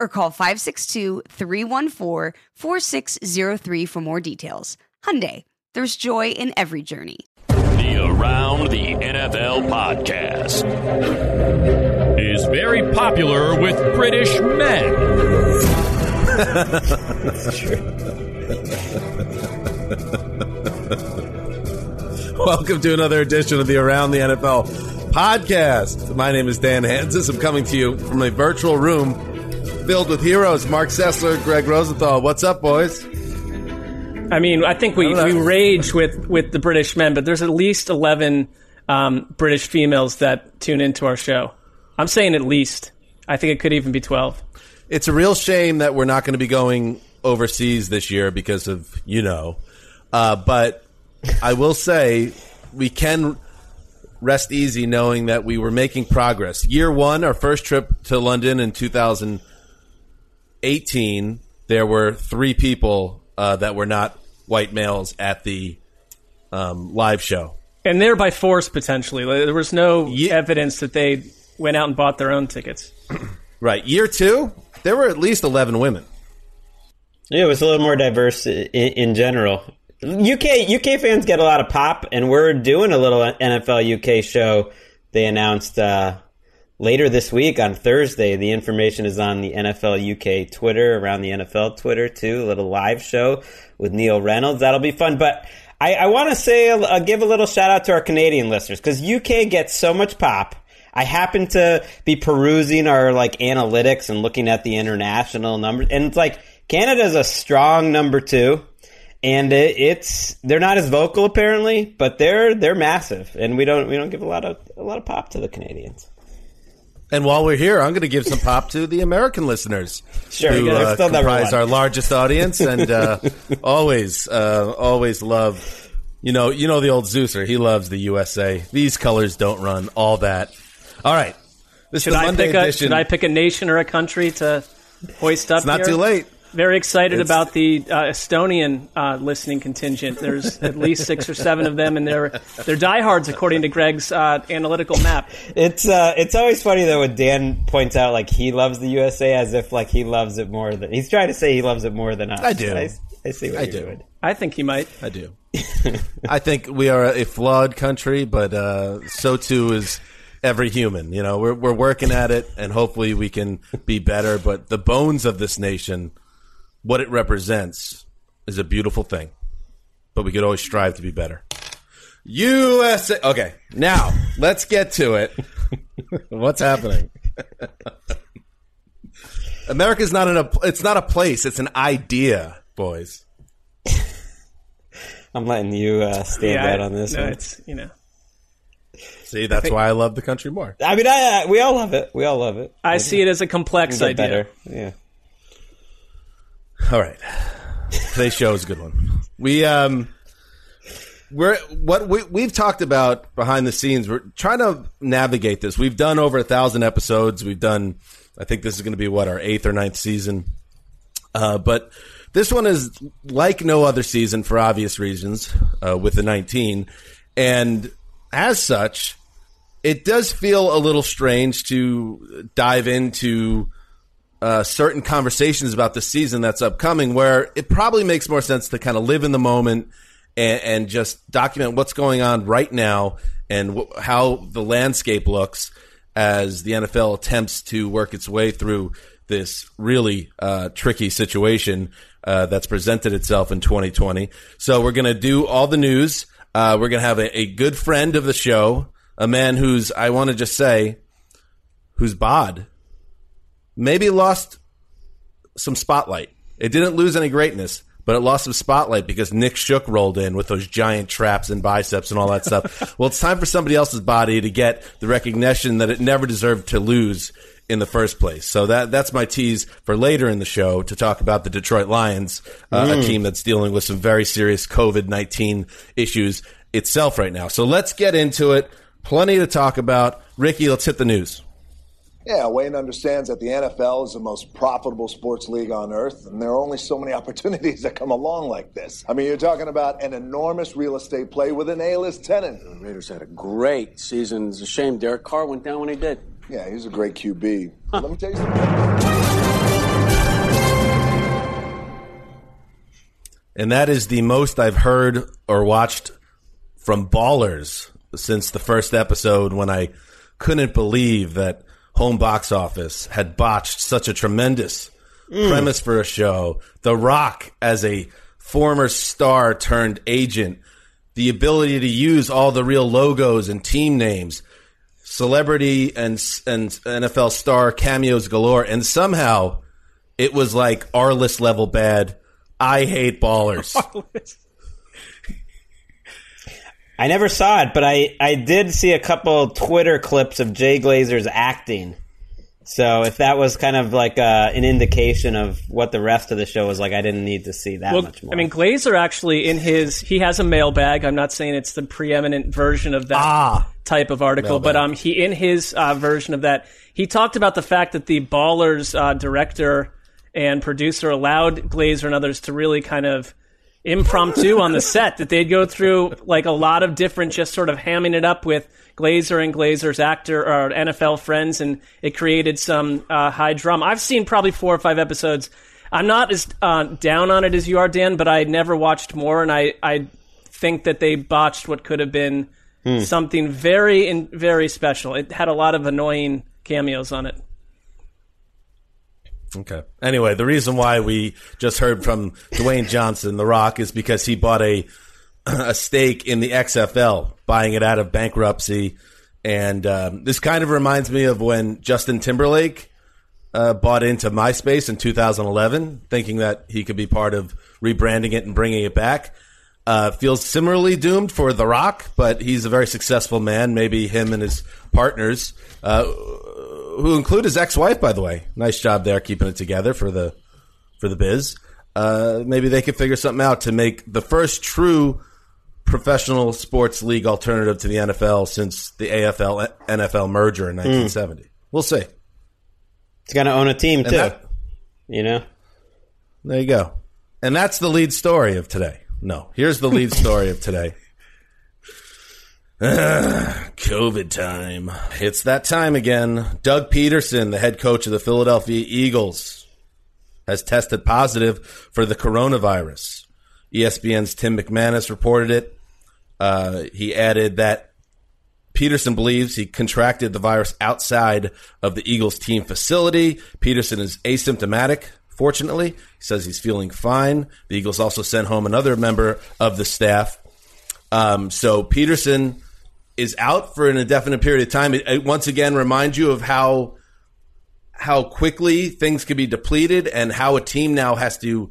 or call 562-314-4603 for more details. Hyundai, there's joy in every journey. The Around the NFL podcast is very popular with British men. Welcome to another edition of the Around the NFL podcast. My name is Dan Hanzus. I'm coming to you from a virtual room filled with heroes. Marc Sessler, Greg Rosenthal. What's up, boys? I mean, I think we, I we rage with, with the British men, but there's at least 11 um, British females that tune into our show. I'm saying at least. I think it could even be 12. It's a real shame that we're not going to be going overseas this year because of you know. Uh, but I will say we can rest easy knowing that we were making progress. Year one, our first trip to London in 2018, there were three people uh, that were not white males at the um, live show. And they're by force, potentially. There was no Ye- evidence that they went out and bought their own tickets. Right. Year two, there were at least 11 women. Yeah, it was a little more diverse in, in general. UK UK fans get a lot of pop, and we're doing a little NFL UK show. They announced uh, later this week on Thursday. The information is on the NFL UK Twitter, around the NFL Twitter too. A little live show with Neil Reynolds. That'll be fun. But I, I want to say, uh, give a little shout out to our Canadian listeners because UK gets so much pop. I happen to be perusing our like analytics and looking at the international numbers, and it's like Canada's a strong number two, and it, it's they're not as vocal apparently, but they're they're massive, and we don't we don't give a lot of a lot of pop to the Canadians. And while we're here, I'm going to give some pop to the American listeners Sure, who uh, comprise our largest audience, and uh, always, uh, always love. You know, you know the old Zeuser. He loves the USA. These colors don't run all that. All right, this Should is the I, Monday pick a, edition. should I pick a nation or a country to hoist up it's not here? too late. Very excited It's- about the uh, Estonian uh, listening contingent. There's at least six or seven of them, and they're they're diehards according to Greg's uh, analytical map. It's uh, it's always funny though when Dan points out like he loves the USA as if like he loves it more than he's trying to say he loves it more than us. I do. I, I see what I you're do. doing. I think he might. I do. I think we are a flawed country, but uh, so too is every human. You know, we're we're working at it, and hopefully we can be better. But the bones of this nation, what it represents, is a beautiful thing. But we could always strive to be better. USA. Okay, now let's get to it. What's happening? America's not in a. It's not a place. It's an idea, boys. I'm letting you uh, stand Yeah, out on this no, one. It's you know. See, that's why I love the country more. I mean, I, I, we all love it. We all love it. I see it as a complex idea. better. Yeah. All right. Today's show is a good one. We um we're what we, we've talked about behind the scenes. We're trying to navigate this. We've done over a thousand episodes. We've done. I think this is going to be what our eighth or ninth season. Uh, but this one is like no other season for obvious reasons uh, with the 19, and as such, it does feel a little strange to dive into uh, certain conversations about the season that's upcoming, where it probably makes more sense to kind of live in the moment and, and just document what's going on right now and how the landscape looks as the NFL attempts to work its way through this really uh, tricky situation uh, that's presented itself in 2020. So we're going to do all the news. Uh, we're going to have a, a good friend of the show, a man who's, I want to just say, who's bod maybe lost some spotlight. It didn't lose any greatness, but it lost some spotlight because Nick Shook rolled in with those giant traps and biceps and all that stuff. well, it's time for somebody else's body to get the recognition that it never deserved to lose in the first place. So that that's my tease for later in the show to talk about the Detroit Lions, uh, a team that's dealing with some very serious COVID nineteen issues itself right now. So let's get into it. Plenty to talk about. Ricky, let's hit the news. Yeah, Wayne understands that the NFL is the most profitable sports league on earth, and there are only so many opportunities that come along like this. I mean, you're talking about an enormous real estate play with an A-list tenant. The Raiders had a great season. It's a shame Derek Carr went down when he did. Yeah, he's a great QB. Let me tell you something. And that is the most I've heard or watched from Ballers since the first episode when I couldn't believe that home box office had botched such a tremendous mm. premise for a show. The Rock as a former star turned agent, the ability to use all the real logos and team names, celebrity and and NFL star cameos galore, and somehow it was like R list level bad. I hate ballers. I never saw it, but I, I did see a couple Twitter clips of Jay Glazer's acting. So if that was kind of like uh, an indication of what the rest of the show was like, I didn't need to see that Well, much more. I mean, Glazer actually in his he has a mailbag. I'm not saying it's the preeminent version of that Ah. type of article, but um, he in his uh, version of that he talked about the fact that the Ballers uh, director and producer allowed Glazer and others to really kind of impromptu on the set that they'd go through like a lot of different just sort of hamming it up with Glazer and Glazer's actor or NFL friends and it created some uh, high drama. I've seen probably four or five episodes. I'm not as uh, down on it as you are, Dan, but I never watched more and I, I think that they botched what could have been something very in, very special. It had a lot of annoying cameos on it. Okay. Anyway, the reason why we just heard from Dwayne Johnson, The Rock, is because he bought a a stake in the XFL, buying it out of bankruptcy. And um, this kind of reminds me of when Justin Timberlake uh, bought into MySpace in 2011, thinking that he could be part of rebranding it and bringing it back. Uh, feels similarly doomed for The Rock, but he's a very successful man. Maybe him and his partners, uh, who include his ex-wife, by the way. Nice job there, keeping it together for the for the biz. Uh, maybe they could figure something out to make the first true professional sports league alternative to the NFL since the AFL NFL merger in 1970. We'll see. it's going to own a team, too. that- you know? There you go. And that's the lead story of today. No, here's the lead story of today. COVID time. It's that time again. Doug Pederson, the head coach of the Philadelphia Eagles, has tested positive for the coronavirus. ESPN's Tim McManus reported it. Uh, he added that Pederson believes he contracted the virus outside of the Eagles team facility. Pederson is asymptomatic, fortunately. He says he's feeling fine. The Eagles also sent home another member of the staff. Um, so Pederson is out for an indefinite period of time. It, it once again reminds you of how how quickly things can be depleted and how a team now has to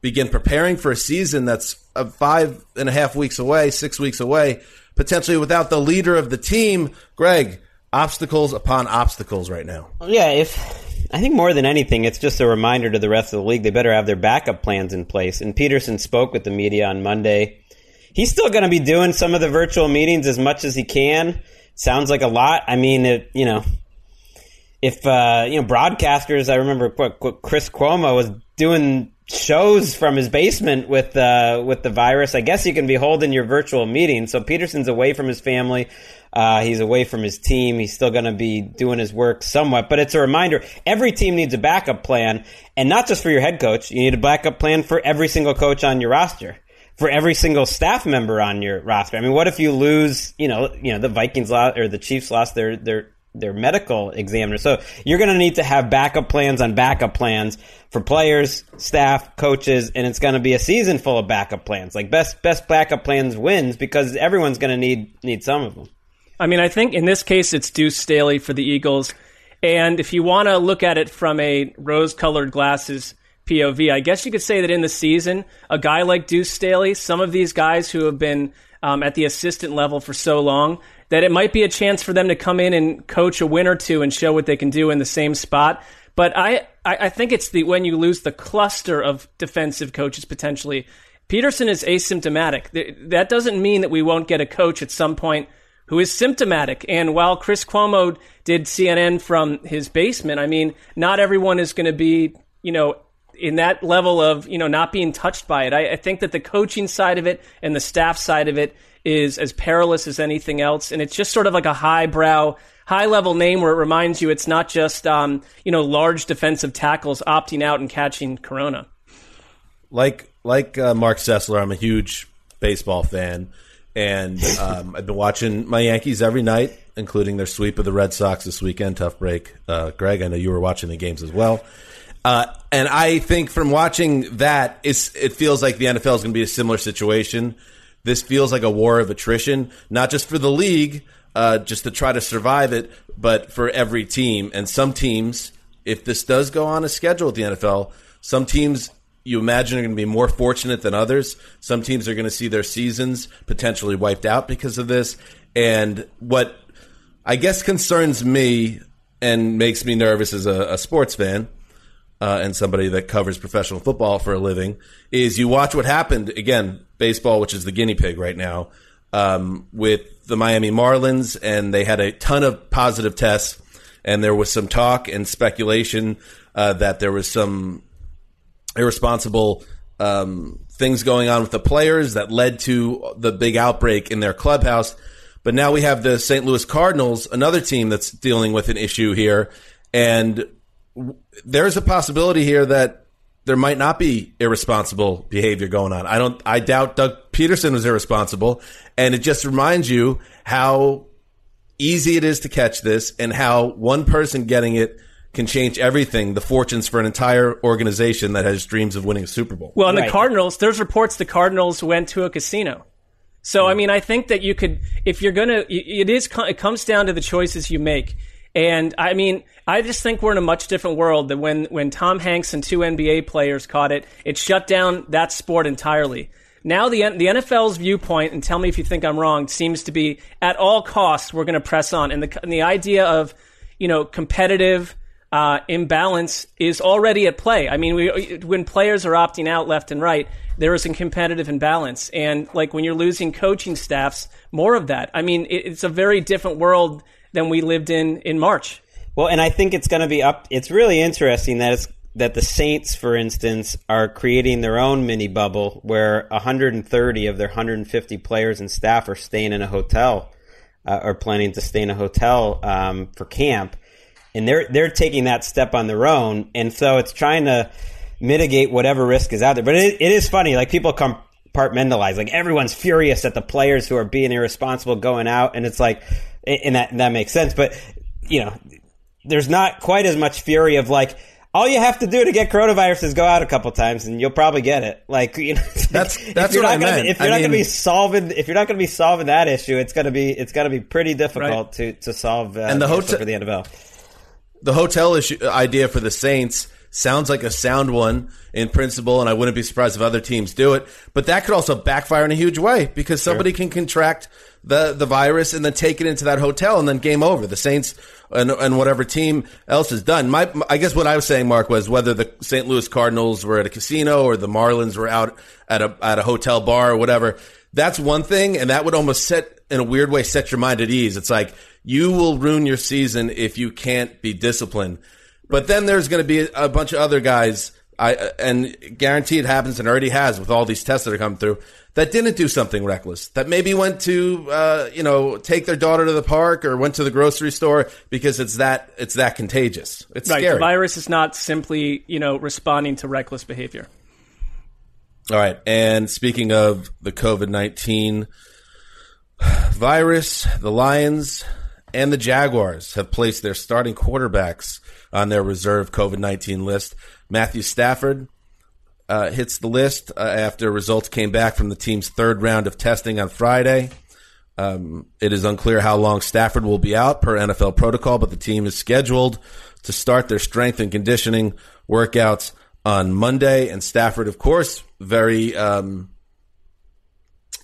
begin preparing for a season that's five and a half weeks away, six weeks away, potentially without the leader of the team. Greg, obstacles upon obstacles right now. Yeah, if I think more than anything, it's just a reminder to the rest of the league they better have their backup plans in place. And Pederson spoke with the media on Monday. He's still going to be doing some of the virtual meetings as much as he can. Sounds like a lot. I mean, it, you know, if uh, you know broadcasters, I remember Chris Cuomo was doing shows from his basement with uh, with the virus. I guess you can be holding your virtual meeting. So Pederson's away from his family. Uh, he's away from his team. He's still going to be doing his work somewhat, but it's a reminder. Every team needs a backup plan, and not just for your head coach. You need a backup plan for every single coach on your roster, for every single staff member on your roster. I mean, what if you lose? You know, you know, the Vikings lost or the Chiefs lost their their their medical examiner. So you're going to need to have backup plans on backup plans for players, staff, coaches, and it's going to be a season full of backup plans. Like best best backup plans wins because everyone's going to need need some of them. I mean, I think in this case it's Deuce Staley for the Eagles, and if you want to look at it from a rose-colored glasses POV, I guess you could say that in the season, a guy like Deuce Staley, some of these guys who have been um, at the assistant level for so long, that it might be a chance for them to come in and coach a win or two and show what they can do in the same spot. But I, I, think it's the when you lose the cluster of defensive coaches potentially. Pederson is asymptomatic. That doesn't mean that we won't get a coach at some point who is symptomatic. And while Chris Cuomo did CNN from his basement, I mean, not everyone is going to be, you know, in that level of, you know, not being touched by it. I, I think that the coaching side of it and the staff side of it is as perilous as anything else. And it's just sort of like a highbrow, high level name where it reminds you it's not just, um, you know, large defensive tackles opting out and catching Corona. Like, like uh, Marc Sessler, I'm a huge baseball fan. And um, I've been watching my Yankees every night, including their sweep of the Red Sox this weekend. Tough break. Uh, Greg, I know you were watching the games as well. Uh, and I think from watching that, it's, it feels like the NFL is going to be a similar situation this feels like a war of attrition, not just for the league, uh, just to try to survive it, but for every team. And some teams, if this does go on a schedule at the NFL, some teams you imagine are going to be more fortunate than others. Some teams are going to see their seasons potentially wiped out because of this. And what I guess concerns me and makes me nervous as a, a sports fan uh, and somebody that covers professional football for a living is you watch what happened again baseball, which is the guinea pig right now, um, with the Miami Marlins, and they had a ton of positive tests, and there was some talk and speculation uh, that there was some irresponsible um, things going on with the players that led to the big outbreak in their clubhouse. But now we have the St. Louis Cardinals, another team that's dealing with an issue here, and there's a possibility here that there might not be irresponsible behavior going on. I don't. I doubt Doug Pederson was irresponsible, and it just reminds you how easy it is to catch this, and how one person getting it can change everything, the fortunes for an entire organization that has dreams of winning a Super Bowl. Well, and right. the Cardinals, there's reports the Cardinals went to a casino. So, I mean, I think that you could, if you're going to, it is, it comes down to the choices you make. And I mean, I just think we're in a much different world than when, when Tom Hanks and two NBA players caught it. It shut down that sport entirely. Now the the NFL's viewpoint, and tell me if you think I'm wrong, seems to be at all costs we're going to press on, and the and the idea of you know competitive uh, imbalance is already at play. I mean, we, when players are opting out left and right, there is a competitive imbalance, and like when you're losing coaching staffs, more of that. I mean, it, it's a very different world than we lived in in March. Well, and I think it's going to be up. It's really interesting that it's that the Saints, for instance, are creating their own mini bubble where 130 of their 150 players and staff are staying in a hotel, uh, or planning to stay in a hotel um, for camp, and they're they're taking that step on their own, and so it's trying to mitigate whatever risk is out there. But it, it is funny, like people compartmentalize, like everyone's furious at the players who are being irresponsible going out, and it's like and that that makes sense. But you know, there's not quite as much fury of like all you have to do to get coronavirus is go out a couple times and you'll probably get it. Like you know, that's that's what I gonna, meant. If you're I not going to be solving, if you're not going to be solving that issue, it's going to be it's going to be pretty difficult right. to to solve. Uh, and the hotel for the NFL, the hotel issue idea for the Saints sounds like a sound one in principle, and I wouldn't be surprised if other teams do it. But that could also backfire in a huge way because somebody sure. can contract the the virus and then take it into that hotel and then game over. The Saints and, and whatever team else is done. My, I guess what I was saying, Mark, was whether the St. Louis Cardinals were at a casino or the Marlins were out at a at a hotel bar or whatever. that's one thing, and that would almost set in a weird way set your mind at ease. It's like you will ruin your season if you can't be disciplined. But then there's going to be a bunch of other guys, I and guarantee it happens and already has with all these tests that are coming through that didn't do something reckless. That maybe went to uh, you know take their daughter to the park or went to the grocery store because it's that it's that contagious. It's right. scary. The virus is not simply you know responding to reckless behavior. All right. And speaking of the COVID 19 virus, the Lions and the Jaguars have placed their starting quarterbacks on their reserve COVID 19 list. Matthew Stafford uh, hits the list uh, after results came back from the team's third round of testing on Friday. Um, it is unclear how long Stafford will be out per NFL protocol, but the team is scheduled to start their strength and conditioning workouts on Monday. And Stafford, of course, very um,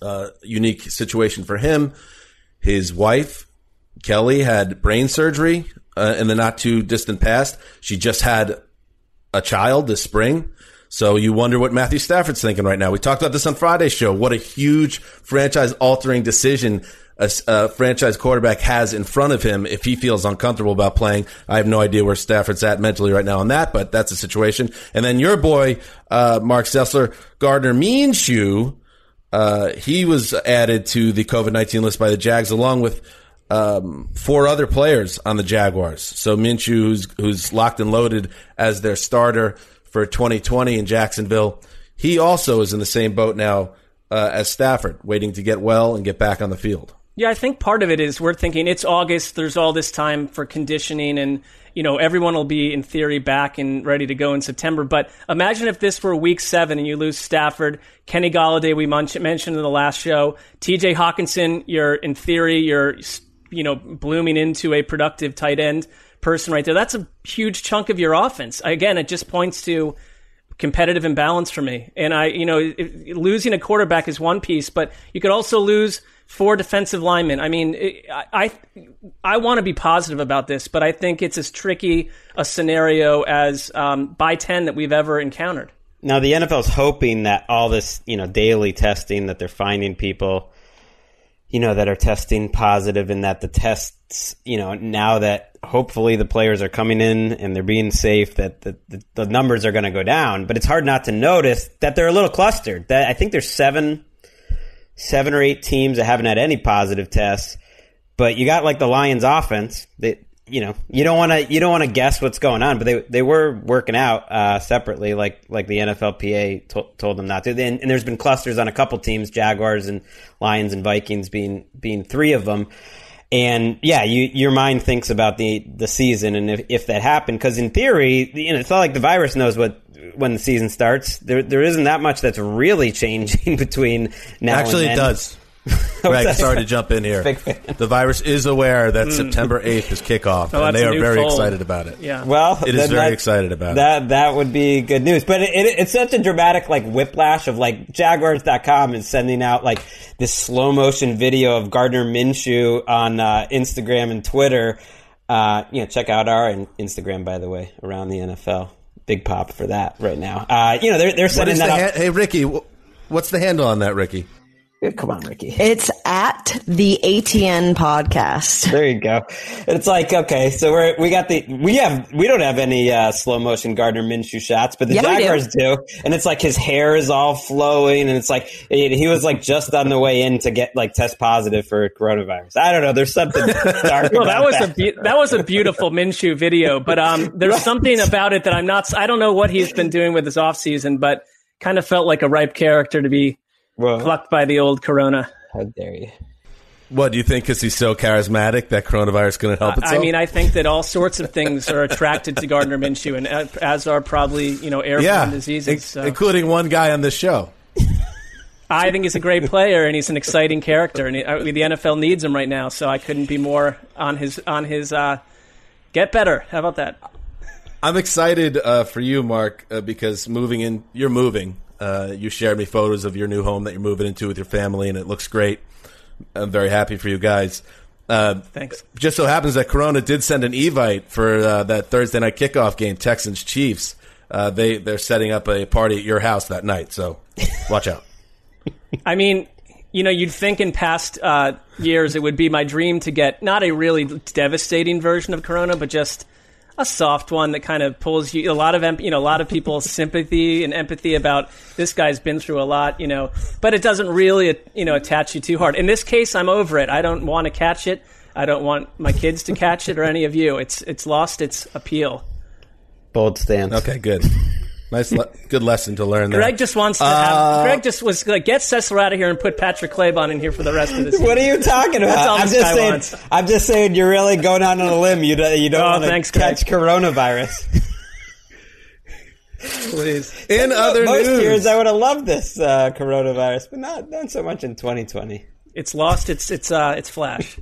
uh, unique situation for him. His wife, Kelly, had brain surgery uh, in the not too distant past. She just had a child this spring. So you wonder what Matthew Stafford's thinking right now. We talked about this on Friday's show. What a huge franchise altering decision a, a, franchise quarterback has in front of him if he feels uncomfortable about playing. I have no idea where Stafford's at mentally right now on that, but that's a situation. And then your boy, uh, Marc Sessler, Gardner Minshew, uh, he was added to the COVID-19 list by the Jags along with um, four other players on the Jaguars. So Minshew, who's, who's locked and loaded as their starter for 2020 in Jacksonville, he also is in the same boat now uh, as Stafford, waiting to get well and get back on the field. Yeah, I think part of it is we're thinking it's August. There's all this time for conditioning, and you know everyone will be in theory back and ready to go in September. But imagine if this were Week Seven and you lose Stafford, Kenny Golladay, we mentioned in the last show, T.J. Hockenson, You're in theory, you're you know blooming into a productive tight end person right there. That's a huge chunk of your offense. Again, it just points to competitive imbalance for me. And I, you know, losing a quarterback is one piece, but you could also lose four defensive linemen. I mean, I I, I want to be positive about this, but I think it's as tricky a scenario as um, by ten that we've ever encountered. Now the NFL's hoping that all this, you know, daily testing that they're finding people, you know, that are testing positive, and that the tests, you know, now that hopefully the players are coming in and they're being safe, that the, the, the numbers are going to go down. But it's hard not to notice that they're a little clustered. That I think there's seven seven or eight teams that haven't had any positive tests. But you got like the Lions offense that you know you don't want to you don't want to guess what's going on, but they they were working out uh, separately, like like the NFLPA to, told them not to. And, and, there's been clusters on a couple teams, Jaguars and Lions and Vikings being being three of them. And yeah, you, your mind thinks about the the season and if, if that happened, because in theory, you know, it's not like the virus knows what when the season starts. There there isn't that much that's really changing between now. Actually, it does. Greg, sorry to jump in here. The virus is aware that mm. September 8th is kickoff, oh, and they are very fold. excited about it. Yeah. Well, it is very excited about that, it. That would be good news. But it, it, it's such a dramatic like whiplash of like Jaguars.com is sending out like this slow motion video of Gardner Minshew on uh, Instagram and Twitter. Uh, you know, check out our Instagram, by the way, around the NFL. Big pop for that right now. Uh, you know, they're, they're sending that. The ha- hey, Ricky, what's the handle on that, Ricky? Come on, Ricky. It's at the ATN podcast. There you go. It's like okay, so we're we got the we have we don't have any uh, slow motion Gardner Minshew shots, but the yeah, Jaguars do. do. and it's like his hair is all flowing, and it's like he, he was like just on the way in to get like test positive for coronavirus. I don't know. There's something dark. well, that was that. a be- that was a beautiful Minshew video, but um, there's right. something about it that I'm not. I don't know what he's been doing with his off season, but kind of felt like a ripe character to be well, plucked by the old corona. How dare you? What do you think? Because he's so charismatic, that coronavirus is going to help itself. I mean, I think that all sorts of things are attracted to Gardner Minshew, and uh, as are probably you know airborne yeah, diseases, so. including one guy on this show. I think he's a great player, and he's an exciting character, and he, uh, the NFL needs him right now. So I couldn't be more on his on his uh, get better. How about that? I'm excited uh, for you, Mark, uh, because moving in, you're moving uh, you shared me photos of your new home that you're moving into with your family, and it looks great. I'm very happy for you guys. Uh, Thanks. Just so happens that Corona did send an evite for uh, that Thursday night kickoff game, Texans Chiefs. Uh, they they're setting up a party at your house that night, so watch out. I mean, you know, you'd think in past uh, years it would be my dream to get not a really devastating version of Corona, but just a soft one that kind of pulls you a lot of em- you know a lot of people's sympathy and empathy about this guy's been through a lot, you know, but it doesn't really you know attach you too hard. In this case, I'm over it. I don't want to catch it. I don't want my kids to catch it or any of you. It's it's lost its appeal. Bold stance. Okay, good. Nice, le- good lesson to learn there. Greg just wants to have. Greg just was like, get Cecil out of here and put Patrick Claybon in here for the rest of this. What are you talking about? That's all I'm this just guy saying. wants. I'm just saying you're really going out on a limb. You don't, you don't Oh, want to thanks, Greg. catch coronavirus. Please. In other Most news, years I would have loved this uh, coronavirus, but not not so much in 2020. It's lost its its uh its flash.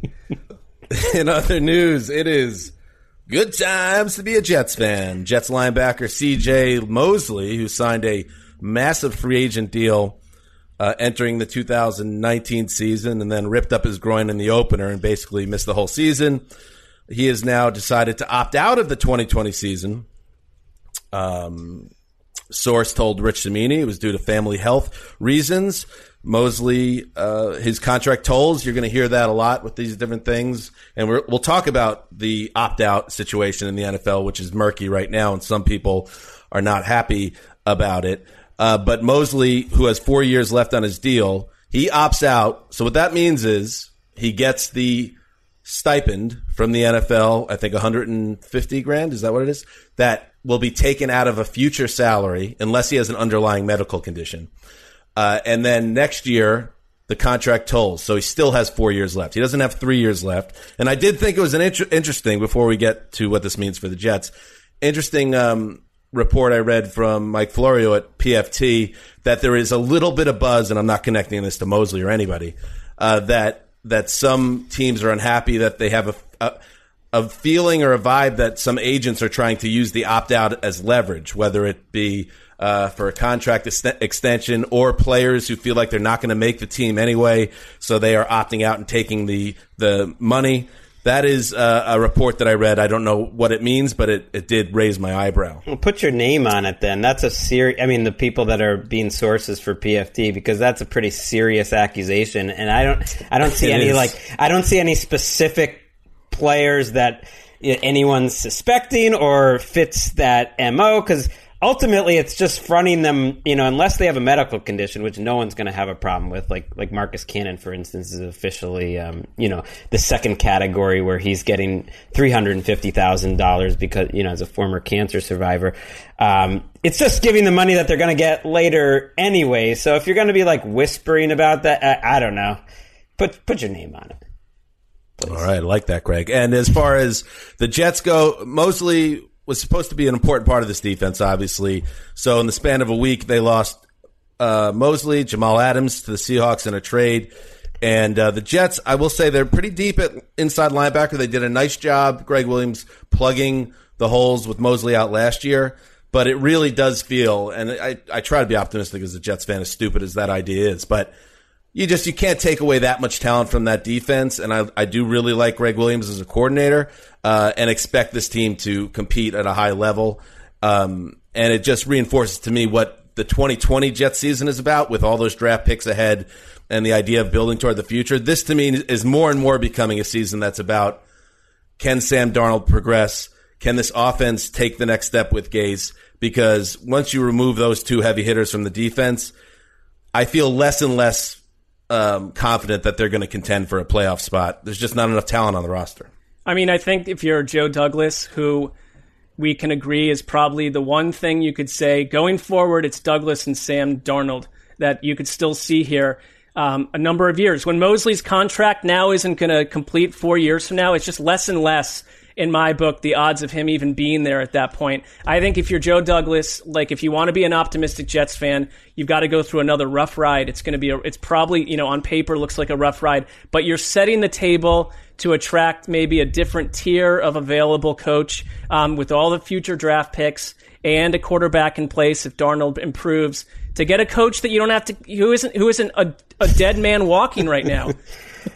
in other news, it is good times to be a Jets fan. Jets linebacker C.J. Mosley, who signed a massive free agent deal uh, entering the 2019 season and then ripped up his groin in the opener and basically missed the whole season. He has now decided to opt out of the 2020 season. Um, source told Rich Cimini it was due to family health reasons. Mosley, uh, his contract tolls. You're going to hear that a lot with these different things, and we're, we'll talk about the opt-out situation in the NFL, which is murky right now, and some people are not happy about it. Uh, but Mosley, who has four years left on his deal, he opts out. So what that means is he gets the stipend from the NFL. I think 150 grand. Is that what it is? That will be taken out of a future salary unless he has an underlying medical condition. Uh, and then next year, the contract tolls. So he still has four years left. He doesn't have three years left. And I did think it was an inter- interesting, before we get to what this means for the Jets, interesting um, report I read from Mike Florio at PFT that there is a little bit of buzz, and I'm not connecting this to Mosley or anybody, uh, that that some teams are unhappy that they have a, a a feeling or a vibe that some agents are trying to use the opt out as leverage, whether it be uh, for a contract ex- extension or players who feel like they're not going to make the team anyway, so they are opting out and taking the the money. That is uh, a report that I read. I don't know what it means, but it, it did raise my eyebrow. Well, put your name on it then. That's a serious. I mean, the people that are being sources for PFT because that's a pretty serious accusation, and I don't, I don't see It any is. like, I don't see any specific players that anyone's suspecting or fits that mo because ultimately it's just fronting them you know unless they have a medical condition which no one's going to have a problem with like like marcus cannon for instance is officially um, you know the second category where he's getting $350000 because you know as a former cancer survivor. Um, it's just giving the money that they're going to get later anyway. So if you're going to be like whispering about that I, I don't know. Put put your name on it. All right, I like that, Greg. And as far as the Jets go, Mosley was supposed to be an important part of this defense, obviously. So in the span of a week, they lost uh, Mosley, Jamal Adams to the Seahawks in a trade. And uh, the Jets, I will say, they're pretty deep at inside linebacker. They did a nice job, Gregg Williams, plugging the holes with Mosley out last year. But it really does feel, and I, I try to be optimistic as a Jets fan, as stupid as that idea is, but you just you can't take away that much talent from that defense. And I, I do really like Gregg Williams as a coordinator, uh, and expect this team to compete at a high level. Um, and it just reinforces to me what the 2020 Jets season is about, with all those draft picks ahead and the idea of building toward the future. This to me is more and more becoming a season that's about can Sam Darnold progress? Can this offense take the next step with Gase? Because once you remove those two heavy hitters from the defense, I feel less and less um, confident that they're going to contend for a playoff spot. There's just not enough talent on the roster. I mean, I think if you're Joe Douglas, who we can agree is probably the one thing you could say going forward, it's Douglas and Sam Darnold that you could still see here um, a number of years. When Mosley's contract now isn't going to complete four years from now, it's just less and less. In my book, the odds of him even being there at that point. I think if you're Joe Douglas, like if you want to be an optimistic Jets fan, you've got to go through another rough ride. It's going to be, a, it's probably, you know, on paper looks like a rough ride, but you're setting the table to attract maybe a different tier of available coach um, with all the future draft picks and a quarterback in place if Darnold improves to get a coach that you don't have to who isn't who isn't a, a dead man walking right now.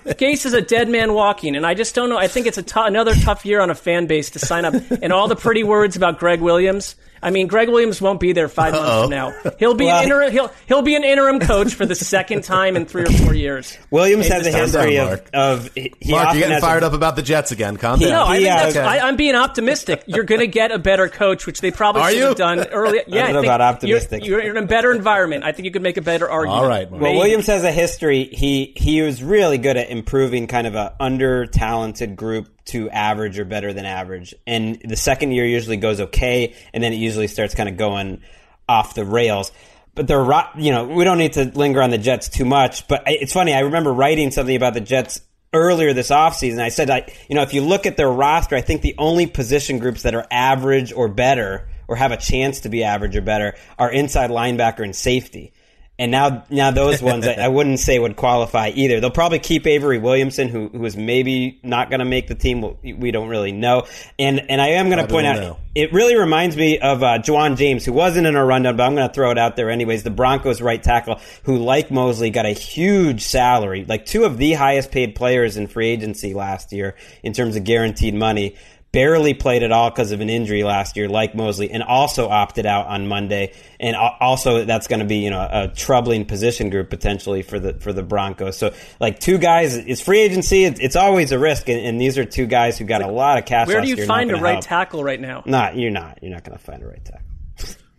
Gase is a dead man walking, and I just don't know. I think it's a another tough year on a fan base to sign up. And all the pretty words about Gregg Williams, I mean, Gregg Williams won't be there 5 months Uh-oh. from now. He'll be Well- an interim. He'll he'll be an interim coach for the second time in three or four years. Williams has a history down, of, Mark. of he Mark, you're getting has a- fired up about the Jets again. Calm He- down. No, I think He, uh, that's, I, I'm being optimistic. You're going to get a better coach, which they probably should have done earlier. Yeah, don't know think about optimistic. You're, you're in a better environment. I think you could make a better argument. All right, Mark. Well, Williams has a history. He he was really good at improving kind of a under talented group to average or better than average. And the second year usually goes okay, and then it usually starts kind of going off the rails. But they're you know we don't need to linger on the Jets too much. But it's funny. I remember writing something about the Jets earlier this offseason. I said, I you know if you look at their roster, I think the only position groups that are average or better or have a chance to be average or better are inside linebacker and safety. And now, now those ones I, I wouldn't say would qualify either. They'll probably keep Avery Williamson, who who is maybe not going to make the team. We- We don't really know. And and I am going to point out, know. it really reminds me of uh, Ja'Wuan James, who wasn't in a rundown, but I'm going to throw it out there anyways. The Broncos right tackle, who like Mosley got a huge salary, like two of the highest paid players in free agency last year in terms of guaranteed money barely played at all because of an injury last year, like Mosley, and also opted out on Monday. And also, that's going to be you know a troubling position group potentially for the for the Broncos. So like two guys, it's free agency. It's, it's always a risk, and, and these are two guys who got a lot of cash. Where last do you year, find a right help. tackle right now? Not you're not. You're not going to find a right tackle.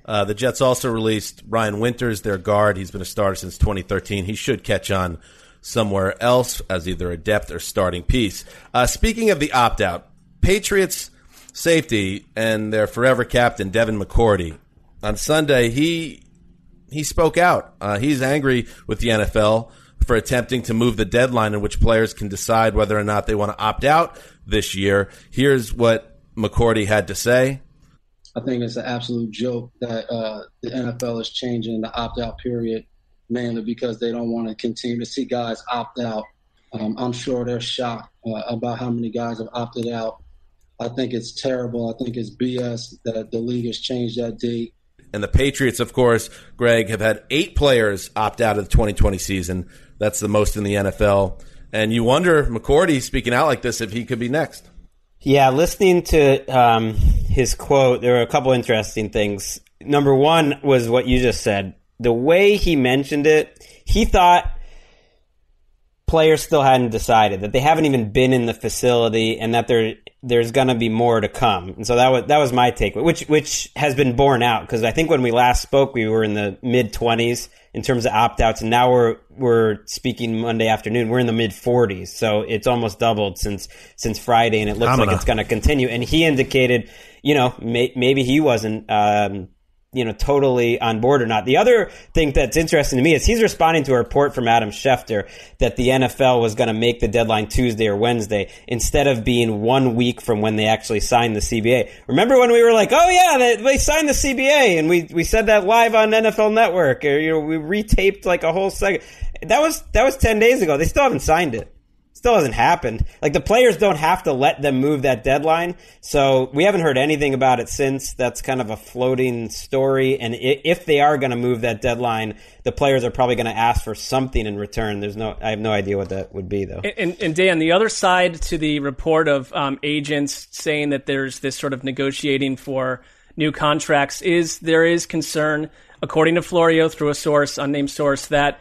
Uh, the Jets also released Brian Winters, their guard. He's been a starter since 2013. He should catch on somewhere else as either a depth or starting piece. Uh, speaking of the opt out, Patriots safety and their forever captain Devin McCourty on Sunday he he spoke out. Uh, he's angry with the NFL for attempting to move the deadline in which players can decide whether or not they want to opt out this year. Here's what McCourty had to say. I think it's an absolute joke that uh, the NFL is changing the opt out period mainly because they don't want to continue to see guys opt out. Um, I'm sure they're shocked uh, about how many guys have opted out. I think it's terrible. I think it's BS that the league has changed that date. And the Patriots, of course, Greg, have had eight players opt out of the 2020 season. That's the most in the NFL. And you wonder, McCourty speaking out like this, if he could be next. Yeah, listening to um, his quote, there were a couple interesting things. Number one was what you just said. The way he mentioned it, he thought players still hadn't decided that they haven't even been in the facility and that there there's going to be more to come. And so that was that was my take, which which has been borne out because I think when we last spoke we were in the mid 20s in terms of opt outs and now we're we're speaking Monday afternoon we're in the mid 40s. So it's almost doubled since since Friday and it looks I'm like gonna- it's going to continue and he indicated, you know, may, maybe he wasn't um you know, totally on board or not. The other thing that's interesting to me is he's responding to a report from Adam Schefter that the NFL was going to make the deadline Tuesday or Wednesday instead of being one week from when they actually signed the CBA. Remember when we were like, oh yeah, they, they signed the CBA and we, we said that live on NFL Network or, you know, we retaped like a whole second. That was, that was 10 days ago. They still haven't signed it still hasn't happened. Like the players don't have to let them move that deadline. So we haven't heard anything about it since. That's kind of a floating story. And if they are going to move that deadline, the players are probably going to ask for something in return. There's no, I have no idea what that would be though. And, and Dan, the other side to the report of um, agents saying that there's this sort of negotiating for new contracts is there is concern, according to Florio through a source, unnamed source, that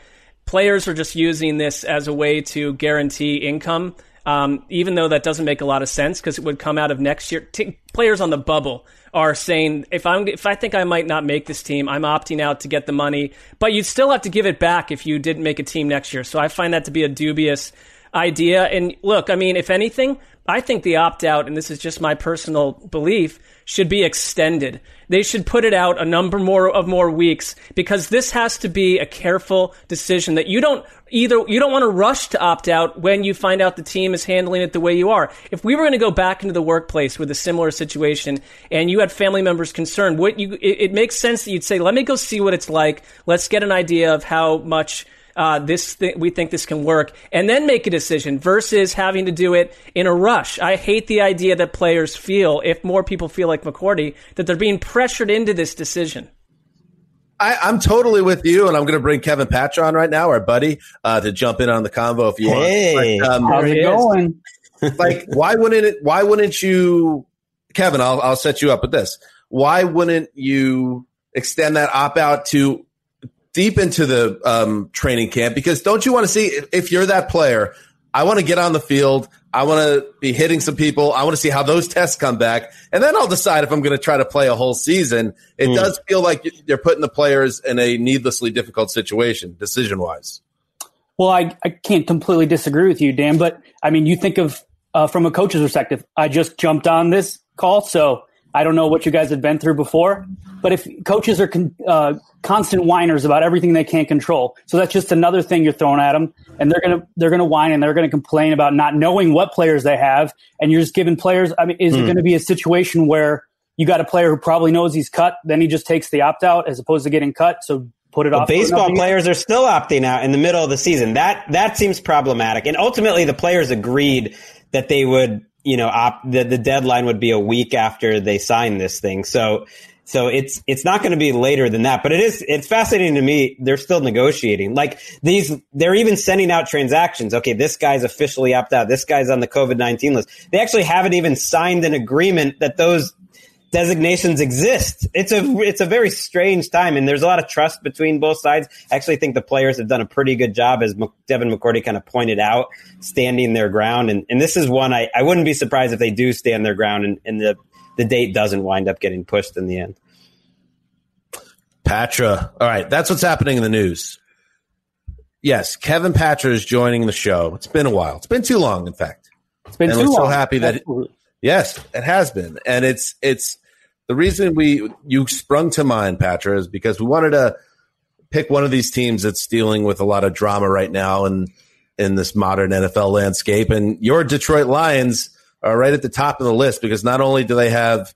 players are just using this as a way to guarantee income. Um, even though that doesn't make a lot of sense because it would come out of next year. T- players on the bubble are saying if I'm if I think I might not make this team, I'm opting out to get the money, but you'd still have to give it back if you didn't make a team next year. So I find that to be a dubious idea. And look, I mean, if anything, I think the opt out, and this is just my personal belief, should be extended. They should put it out a number more of more weeks because this has to be a careful decision that you don't either you don't want to rush to opt out when you find out the team is handling it the way you are. If we were going to go back into the workplace with a similar situation and you had family members concerned, what you it, it makes sense that you'd say, "Let me go see what it's like. Let's get an idea of how much uh, this th- we think this can work, and then make a decision versus having to do it in a rush. I hate the idea that players feel, if more people feel like McCourty, that they're being pressured into this decision. I, I'm totally with you, and I'm going to bring Kevin Patra on right now, our buddy, uh, to jump in on the convo if you Hey, want. But, um, how's it going? like, why wouldn't it? Why wouldn't you, Kevin? I'll I'll set you up with this. why wouldn't you extend that opt out to deep into the um, training camp? Because don't you want to see if, you're that player? I want to get on the field. I want to be hitting some people. I want to see how those tests come back, and then I'll decide if I'm going to try to play a whole season. It Mm. does feel like they're putting the players in a needlessly difficult situation, decision wise. Well, I, I can't completely disagree with you, Dan, but I mean, you think of uh, from a coach's perspective, I just jumped on this call, so I don't know what you guys have been through before. But if coaches are con- uh, constant whiners about everything they can't control, so that's just another thing you're throwing at them, and they're gonna they're gonna whine and they're gonna complain about not knowing what players they have, and you're just giving players. I mean, is it Hmm. going to be a situation where you got a player who probably knows he's cut, then he just takes the opt out as opposed to getting cut? So put it Well, off. baseball players are still opting out in the middle of the season. That that seems problematic. And ultimately, the players agreed that they would, you know, opt, the the deadline would be a week after they sign this thing. So. So it's it's not going to be later than that, but it is it's fascinating to me. They're still negotiating. Like these, they're even sending out transactions. Okay, this guy's officially opt out. This guy's on the COVID nineteen list. They actually haven't even signed an agreement that those designations exist. It's a it's a very strange time, and there's a lot of trust between both sides. I actually think the players have done a pretty good job, as Mc- Devin McCourty kind of pointed out, standing their ground. And, and this is one I, I wouldn't be surprised if they do stand their ground, and, and the the date doesn't wind up getting pushed in the end. Patra. All right, that's what's happening in the news. Yes, Kevin Patra is joining the show. It's been a while. It's been too long, in fact. It's been and too we're so long. happy that Absolutely. yes, it has been, and it's it's the reason we you sprung to mind, Patra, is because we wanted to pick one of these teams that's dealing with a lot of drama right now and in this modern NFL landscape. And your Detroit Lions are right at the top of the list because not only do they have,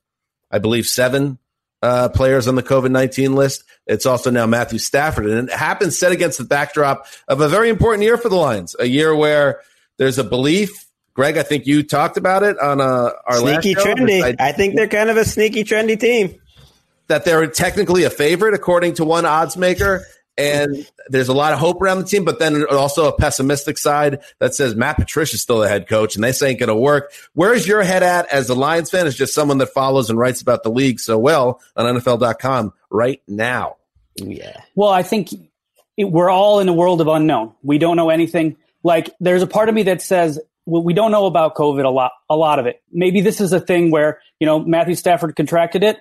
I believe, seven uh, players on the COVID 19 list, it's also now Matthew Stafford. And it happens set against the backdrop of a very important year for the Lions, a year where there's a belief. Greg, I think you talked about it on uh, our Sneaky last show, trendy. that I think they're kind of a sneaky trendy team. that they're technically a favorite according to one odds maker. And there's a lot of hope around the team, but then also a pessimistic side that says Matt Patricia's still the head coach and this ain't going to work. Where's your head at as a Lions fan, as just someone that follows and writes about the league so well on NFL.com right now? Yeah. Well, I think it, we're all in a world of unknown. We don't know anything. Like, there's a part of me that says, well, we don't know about COVID a lot, a lot of it. Maybe this is a thing where, you know, Matthew Stafford contracted it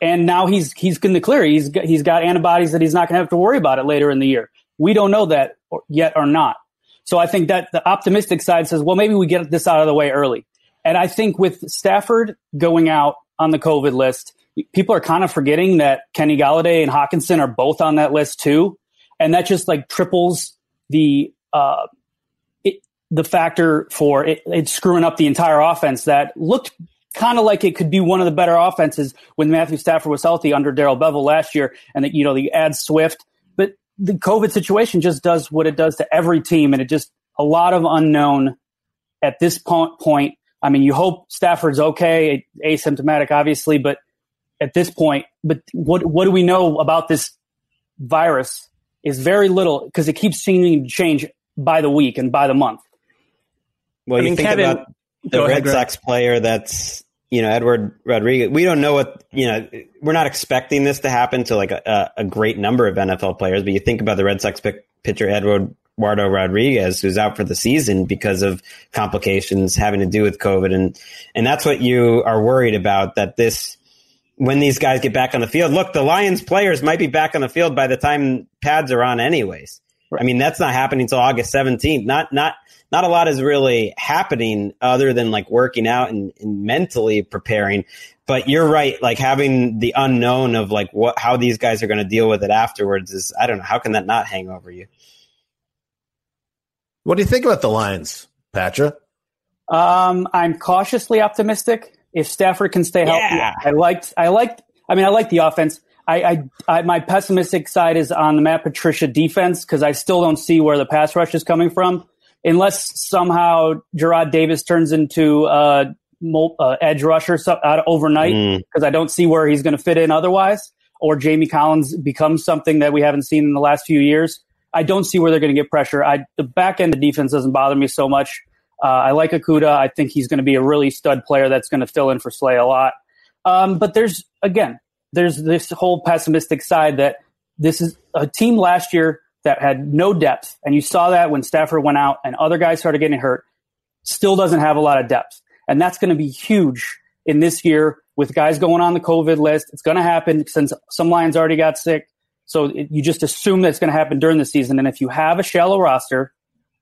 and now he's, he's in the clear. He's, got- he's got antibodies that he's not going to have to worry about it later in the year. We don't know that yet or not. So I think that the optimistic side says, well, maybe we get this out of the way early. And I think with Stafford going out on the COVID list, people are kind of forgetting that Kenny Golladay and Hockenson are both on that list too, and that just like triples the uh, the factor for it, it screwing up the entire offense that looked kind of like it could be one of the better offenses when Matthew Stafford was healthy under Darrell Bevell last year, and that you know the add Swift, but the COVID situation just does what it does to every team, and it just a lot of unknown at this po- point. I mean, you hope Stafford's okay, asymptomatic, obviously, but at this point, but what what do we know about this virus is very little because it keeps seeming to change by the week and by the month. Well, I you mean, think Kevin- about the ahead, Red Sox player that's you know Edward Rodriguez. We don't know what you know. We're not expecting this to happen to like a, a great number of NFL players, but you think about the Red Sox pick, pitcher Edward Eduardo Rodriguez, who's out for the season because of complications having to do with COVID, and and that's what you are worried about. That this when these guys get back on the field, look, the Lions players might be back on the field by the time pads are on, anyways. I mean, that's not happening until August 17th. Not, not, not a lot is really happening other than like working out and, and mentally preparing. But you're right. Like having the unknown of like what, how these guys are going to deal with it afterwards is, I don't know. How can that not hang over you? What do you think about the Lions, Patra? Um, I'm cautiously optimistic. If Stafford can stay healthy, Yeah. I liked. I liked. I mean, I like the offense. I, I, I my pessimistic side is on the Matt Patricia defense because I still don't see where the pass rush is coming from, unless somehow Jarrad Davis turns into uh, uh, edge rusher overnight Mm. because I don't see where he's going to fit in otherwise, or Jamie Collins becomes something that we haven't seen in the last few years. I don't see where they're going to get pressure. I, the back end of defense doesn't bother me so much. Uh, I like Okudah. I think he's going to be a really stud player that's going to fill in for Slay a lot. Um, but there's again, there's this whole pessimistic side that this is a team last year that had no depth, and you saw that when Stafford went out and other guys started getting hurt. Still doesn't have a lot of depth, and that's going to be huge in this year with guys going on the COVID list. It's going to happen since some Lions already got sick. So it, you just assume that's going to happen during the season. And if you have a shallow roster,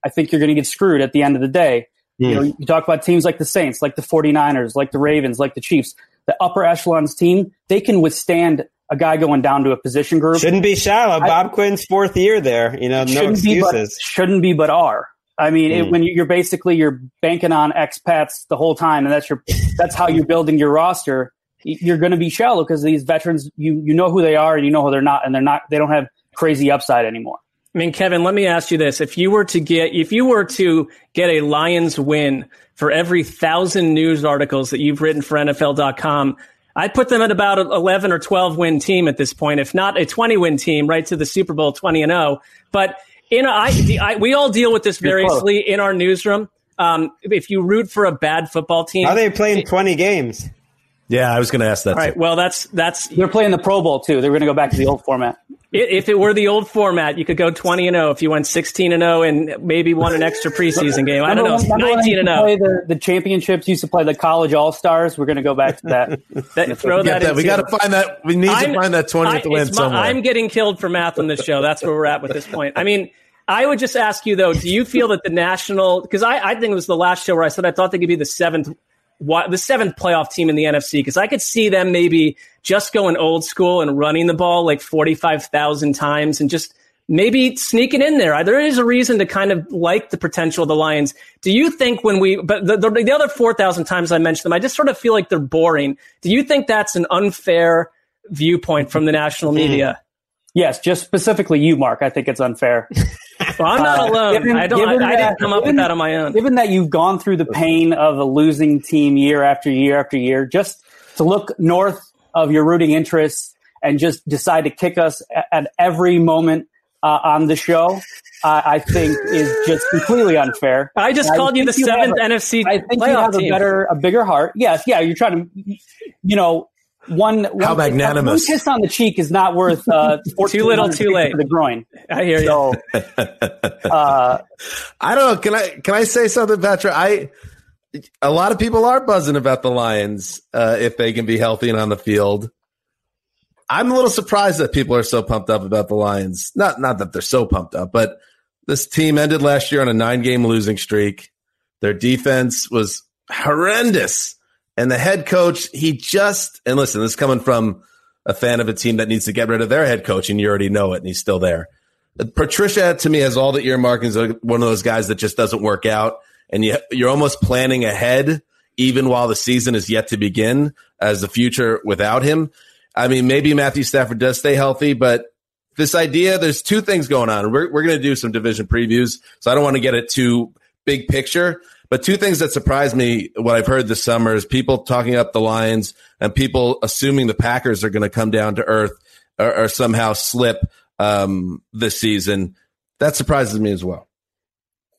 I think you're going to get screwed at the end of the day. Mm. You know, you talk about teams like the Saints, like the 49ers, like the Ravens, like the Chiefs, the upper echelons team, they can withstand a guy going down to a position group. Shouldn't be shallow. Bob I, Quinn's fourth year there. You know, no excuses. Be shouldn't be, but are. I mean, mm. it, when you're basically you're banking on expats the whole time, and that's your that's how you're building your roster. You're going to be shallow because these veterans, you you know who they are and you know who they're not, and they're not. They don't have crazy upside anymore. I mean, Kevin, let me ask you this: if you were to get if you were to get a Lions win for every thousand news articles that you've written for NFL.com, I'd put them at about an 11 or 12 win team at this point, if not a 20 win team, right to the Super Bowl 20 and 0. But in a, I, I, we all deal with this variously in our newsroom. Um, if you root for a bad football team, are they playing 20 games? Yeah, I was going to ask that. All right. Well, that's that's they're playing the Pro Bowl too. They're going to go back to the old format. If it were the old format, you could go twenty and zero. Oh if you went sixteen and zero and maybe won an extra preseason game, I don't know, nineteen and oh. zero. The, the championships used to play the college all stars. We're going to go back to that. that throw that. that. We got to find that. We need I'm, to find that twentieth win somewhere. I'm getting killed for math on this show. That's where we're at with this point. I mean. I would just ask you though, do you feel that the national? Because I, I think it was the last show where I said I thought they could be the seventh the seventh playoff team in the NFC because I could see them maybe just going old school and running the ball like 45,000 times and just maybe sneaking in there. There is a reason to kind of like the potential of the Lions. Do you think when we, but the, the, the other 4,000 times I mentioned them, I just sort of feel like they're boring. Do you think that's an unfair viewpoint from the national media? Mm-hmm. Yes, just specifically you, Marc. I think it's unfair. well, I'm not uh, alone. Given, I don't. I, I, didn't come up given, with that on my own. Given that you've gone through the pain of a losing team year after year after year, just to look north of your rooting interests and just decide to kick us at, at every moment uh, on the show, uh, I think is just completely unfair. I just called you the seventh a, NFC. I think you have team. a better, a bigger heart. Yes, yeah, you're trying to, you know, one, how magnanimous. Kiss, one kiss on the cheek is not worth uh, too little, too late for the groin. I hear so, you. uh, I don't know. Can I can I say something, Patrick? I a lot of people are buzzing about the Lions uh, if they can be healthy and on the field. I'm a little surprised that people are so pumped up about the Lions. Not not that they're so pumped up, but this team ended last year on a nine game losing streak. Their defense was horrendous. And the head coach, he just, and listen, this is coming from a fan of a team that needs to get rid of their head coach, and you already know it, and he's still there. Patricia, to me, has all the earmarkings of one of those guys that just doesn't work out. And you, you're almost planning ahead, even while the season is yet to begin, as the future without him. I mean, maybe Matthew Stafford does stay healthy, but this idea, there's two things going on. We're, we're going to do some division previews, so I don't want to get it too big picture. But two things that surprised me, what I've heard this summer is people talking up the Lions and people assuming the Packers are going to come down to earth or, or somehow slip um, this season. That surprises me as well.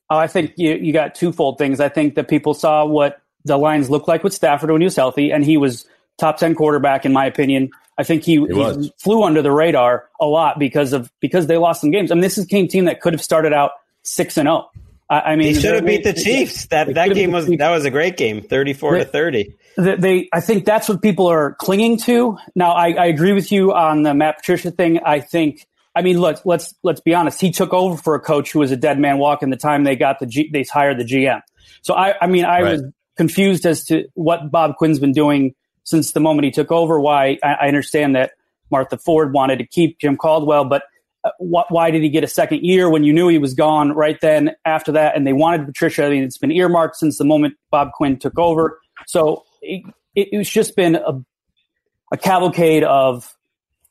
Oh, I think you, you got twofold things. I think that people saw what the Lions looked like with Stafford when he was healthy, and he was top 10 quarterback, in my opinion. I think he, he flew under the radar a lot because of because they lost some games. I mean, this is a team that could have started out six and zero. Oh. I, mean, they should have beat the Chiefs. That that game was that was a great game, thirty four to thirty. They, they, I think that's what people are clinging to. Now, I, I agree with you on the Matt Patricia thing. I think, I mean, look, let's let's be honest. He took over for a coach who was a dead man walking the time they got the G, they hired the GM. So I, I mean, I right. was confused as to what Bob Quinn's been doing since the moment he took over. Why I, I understand that Martha Ford wanted to keep Jim Caldwell, but why did he get a second year when you knew he was gone right then after that? And they wanted Patricia. I mean, it's been earmarked since the moment Bob Quinn took over. So it, it's just been a, a cavalcade of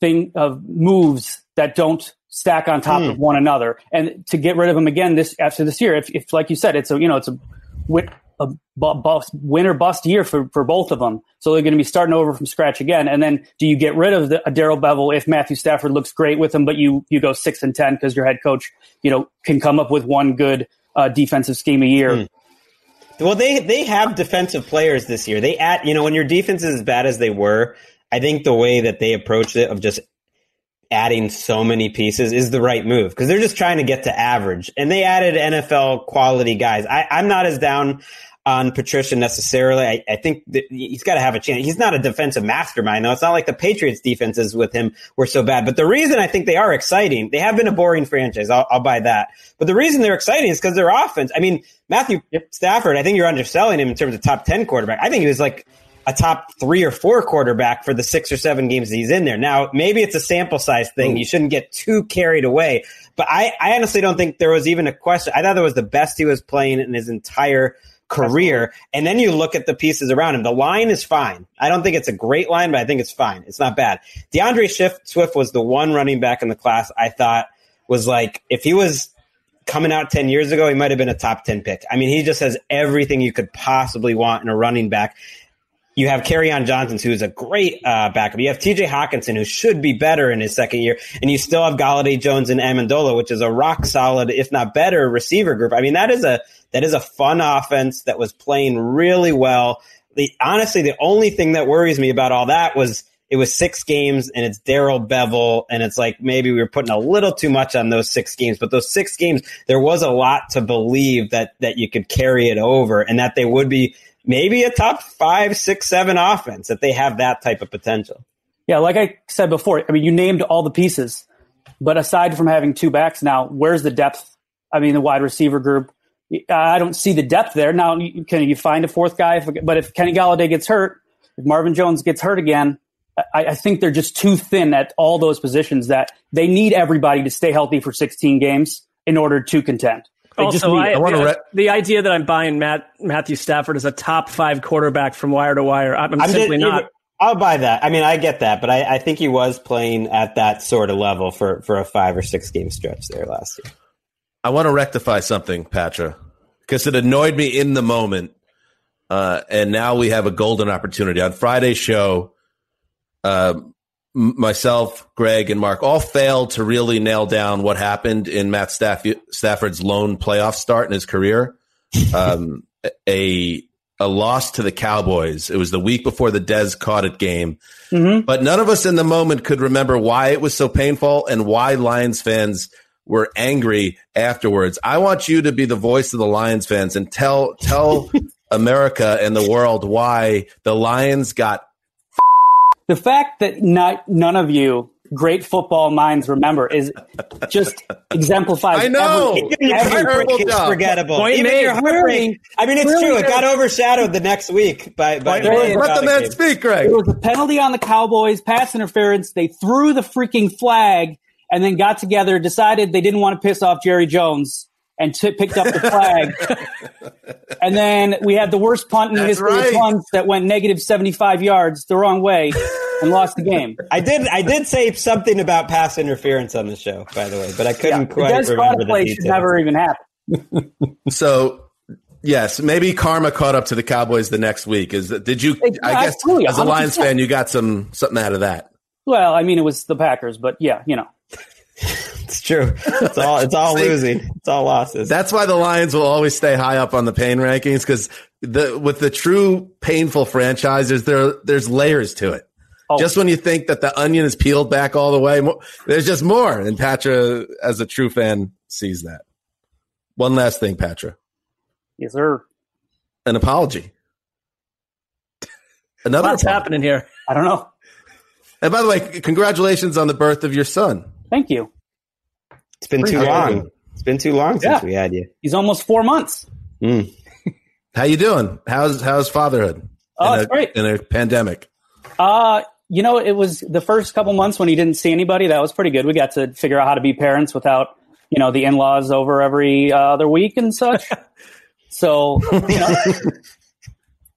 thing of moves that don't stack on top mm. of one another. And to get rid of him again this after this year, if, if like you said, it's a you know it's a a bust, win or bust year for, for both of them. So they're going to be starting over from scratch again. And then do you get rid of the, Darrell Bevell if Matthew Stafford looks great with him, but you, you go six and 10 because your head coach, you know, can come up with one good uh, defensive scheme a year. Hmm. Well, they they have defensive players this year. They add, you know, when your defense is as bad as they were, I think the way that they approached it of just adding so many pieces is the right move because they're just trying to get to average. And they added NFL quality guys. I, I'm not as down on Patricia necessarily. I, I think he's got to have a chance. He's not a defensive mastermind, though. It's not like the Patriots' defenses with him were so bad. But the reason I think they are exciting, they have been a boring franchise. I'll, I'll buy that. But the reason they're exciting is because their offense. I mean, Matthew Stafford. I think you're underselling him in terms of top ten quarterback. I think he was like a top three or four quarterback for the six or seven games he's in there. Now, maybe it's a sample size thing. You shouldn't get too carried away. But I, I honestly don't think there was even a question. I thought it was the best he was playing in his entire career. And then you look at the pieces around him. The line is fine. I don't think it's a great line, but I think it's fine. It's not bad. DeAndre Swift was the one running back in the class I thought was like, if he was coming out 10 years ago, he might have been a top 10 pick. I mean, he just has everything you could possibly want in a running back. You have on Johnson, who's a great uh, backup. You have TJ Hockenson, who should be better in his second year. And you still have Golladay Jones and Amendola, which is a rock solid, if not better, receiver group. I mean, that is a, that is a fun offense that was playing really well. The, honestly, the only thing that worries me about all that was it was six games and it's Darrell Bevell. And it's like maybe we were putting a little too much on those six games, but those six games, there was a lot to believe that, that you could carry it over and that they would be maybe a top five, six, seven offense that they have that type of potential. Yeah, like I said before, I mean, you named all the pieces, but aside from having two backs now, where's the depth? I mean, the wide receiver group. I don't see the depth there. Now, can you find a fourth guy? If, but if Kenny Golladay gets hurt, if Marvin Jones gets hurt again, I, I, think they're just too thin at all those positions that they need everybody to stay healthy for 16 games in order to contend. They also, I, I the, re- the, idea that I'm buying Matt Matthew Stafford as a top five quarterback from wire to wire, I'm, I'm simply just, not. I'll buy that. I mean, I get that, but I, I, think he was playing at that sort of level for, for a five or six game stretch there last year. I want to rectify something, Patra, because it annoyed me in the moment. Uh, and now we have a golden opportunity. On Friday's show, uh, myself, Greg, and Mark all failed to really nail down what happened in Matt Staff- Stafford's lone playoff start in his career. Um, a a loss to the Cowboys. It was the week before the Dez caught it game. Mm-hmm. But none of us in the moment could remember why it was so painful and why Lions fans were angry afterwards. I want you to be the voice of the Lions fans and tell tell America and the world why the Lions got the fact that not none of you great football minds remember is just exemplifies. I know. Every, every is forgettable. Point Even made. your heartbreak. I mean, it's really true. It got overshadowed the next week by. by let the man speak, Greg. There was a penalty on the Cowboys, pass interference. They threw the freaking flag and then got together, decided they didn't want to piss off Jerry Jones. And t- picked up the flag, and then we had the worst punt in the history right. of punts that went negative seventy-five yards the wrong way and lost the game. I did. I did say something about pass interference on the show, by the way, but I couldn't yeah, quite remember the details. Never even happen. so. Yes, maybe karma caught up to the Cowboys the next week. Is that, did you? I guess as a Lions fan, you got some something out of that. Well, I mean, it was the Packers, but yeah, you know. It's true. It's all it's all losing. It's all losses. That's why the Lions will always stay high up on the pain rankings because the with the true painful franchises, there there's layers to it. Oh. Just when you think that the onion is peeled back all the way, there's just more. And Patra, as a true fan, sees that. One last thing, Patra. Yes, sir. An apology. Another What's apology. happening here? I don't know. And by the way, congratulations on the birth of your son. Thank you. It's been Pretty too long. It's been too long yeah. since we had you. He's almost four months. Mm. How you doing? How's how's fatherhood? Oh, in a, great. In a pandemic. Uh, you know, it was the first couple months when he didn't see anybody. That was pretty good. We got to figure out how to be parents without, you know, the in laws over every uh, other week and such. so, you know,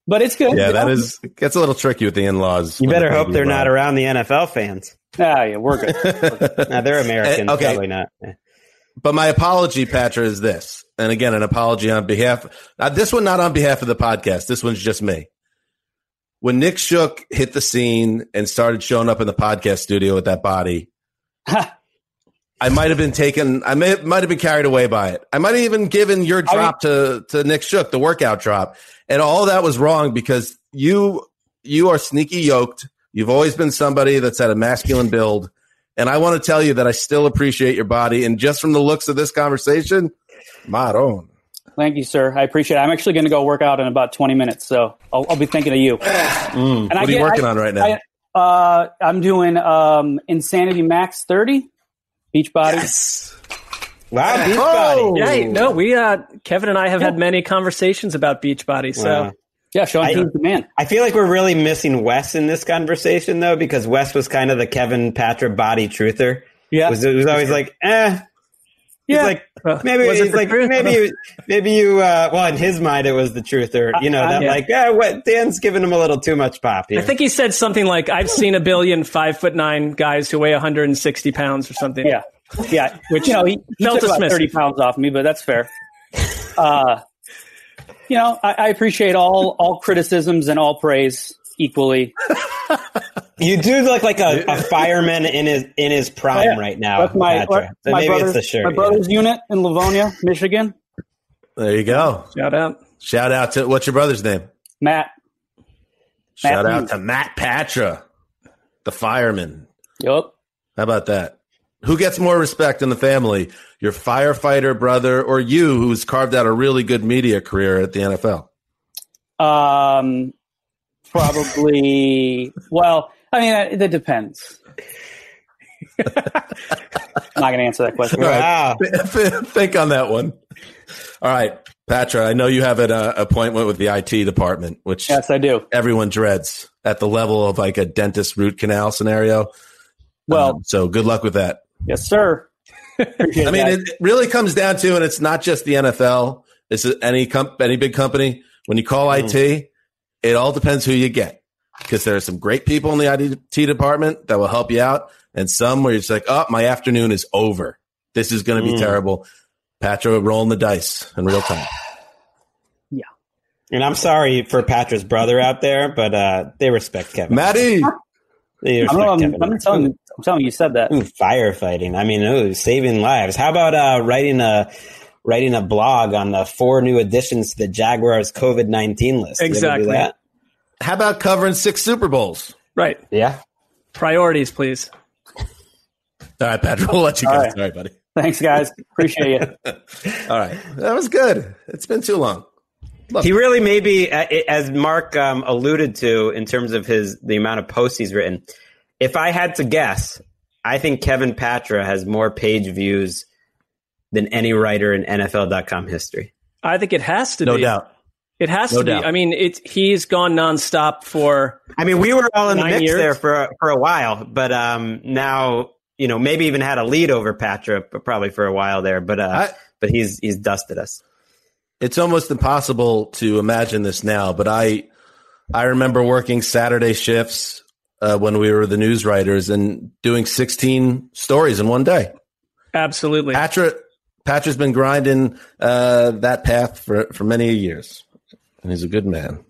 but it's good. Yeah, that is know? gets a little tricky with the in laws. You better hope they're not around the NFL fans. Ah, yeah, we're good. We're good. nah, they're Americans. Uh, okay. Probably not. But my apology, Patra, is this. And again, an apology on behalf. Uh, this one, not on behalf of the podcast. This one's just me when Nick Shook hit the scene and started showing up in the podcast studio with that body, I might have been taken. I may might have been carried away by it. I might have even given your drop to to Nick Shook, the workout drop, and all that was wrong because you you are sneaky yoked. You've always been somebody that's had a masculine build, and I want to tell you that I still appreciate your body. And just from the looks of this conversation, Maron. Thank you, sir. I appreciate it. I'm actually going to go work out in about 20 minutes, so I'll, I'll be thinking of you. Mm, And I what are you get- working I- on right now? I, uh, I'm doing um, Insanity Max 30, Beachbody. Wow, Oh, Beachbody. Yeah, no, we uh, Kevin and I have had many conversations about Beachbody. So Wow. Yeah, Sean I- King's the man. I feel like we're really missing Wes in this conversation though, because Wes was kind of the Kevin Patra body truther. Yeah. was, it was always like, eh. He's Yeah. like Uh, maybe was he's like truth? maybe you, maybe you uh, well in his mind it was the truth or you know I- that yeah. like eh, what Dan's giving him a little too much pop here. I think he said something like, "I've seen a billion five foot nine guys who weigh 160 pounds or something." Yeah. Yeah. Which you know, he, he felt took about 30 pounds off me, but that's fair. Uh, you know, I, I appreciate all all criticisms and all praise equally. you do look like a, a fireman in his in his prime Yeah. right now. That's my, Patra. So my maybe brother's, it's the shirt. my yeah. brother's unit in Livonia, Michigan. There you go. Shout out. Shout out to what's your brother's name? Matt. Shout Matt out Hughes. to Matt Patra, the fireman. Yep. How about that? Who gets more respect in the family? Your firefighter brother or you who's carved out a really good media career at the NFL? Um, probably. well, I mean, that, that depends. I'm not going to answer that question. All right. Wow. Think on that one. All right, Patra, I know you have an uh, appointment with the IT department, which Yes, I do. everyone dreads at the level of like a dentist root canal scenario. Well, Um, so good luck with that. yes, sir. Appreciate I mean, that. it really comes down to, and it's not just the NFL. It's any comp- any big company. When you call IT, it all depends who you get because there are some great people in the IT department that will help you out, and some where you're just like, oh, my afternoon is over. This is going to be Mm. terrible. Patra rolling the dice in real time. Yeah. And I'm sorry for Patra's brother out there, but uh, they respect Kevin. Maddie, They I'm, respect I'm, Kevin. I'm telling you, I'm telling you, you said that. Ooh, firefighting. I mean, ooh, saving lives. How about uh, writing a writing a blog on the four new additions to the Jaguars COVID nineteen list? You ever do Exactly. That? how about covering six Super Bowls? Right. Yeah. Priorities, please. All right, Patra, we'll let you go. All right. Sorry, buddy. Thanks, guys. Appreciate it. All right, that was good. It's been too long. He really may be, as Marc um, alluded to, in terms of his the amount of posts he's written. If I had to guess, I think Kevin Patra has more page views than any writer in NFL.com history. I think it has to be. No be. doubt. It has No to doubt. be. I mean, it. He's gone nonstop for. I mean, we were all in the mix years? there for for a while, but um, now you know maybe even had a lead over Patra, but probably for a while there. But uh, I- but he's he's dusted us. it's almost impossible to imagine this now, but I I remember working Saturday shifts uh, when we were the news writers and doing 16 stories in one day. Absolutely. Patra Patra's been grinding uh, that path for for many years, and he's a good man.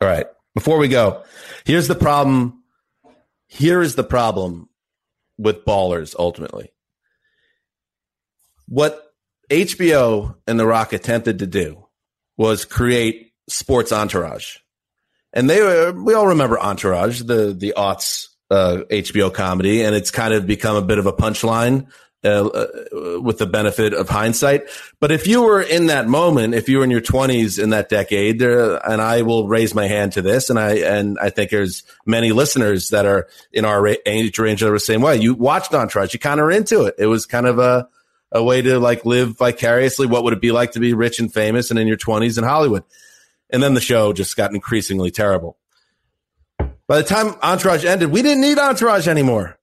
All right, before we go, here's the problem. Here is the problem with ballers ultimately. What HBO and The Rock attempted to do was create sports entourage. And they were, we all remember Entourage, the, the aughts, uh, HBO comedy, and it's kind of become a bit of a punchline, uh, uh, with the benefit of hindsight. But if you were in that moment, if you were in your twenties in that decade there, and I will raise my hand to this, and I, and I think there's many listeners that are in our age range that are the same way. You watched Entourage, you kind of were into it. It was kind of a, a way to like live vicariously. What would it be like to be rich and famous and in your twenties in Hollywood? And then the show just got increasingly terrible. By the time Entourage ended, we didn't need Entourage anymore.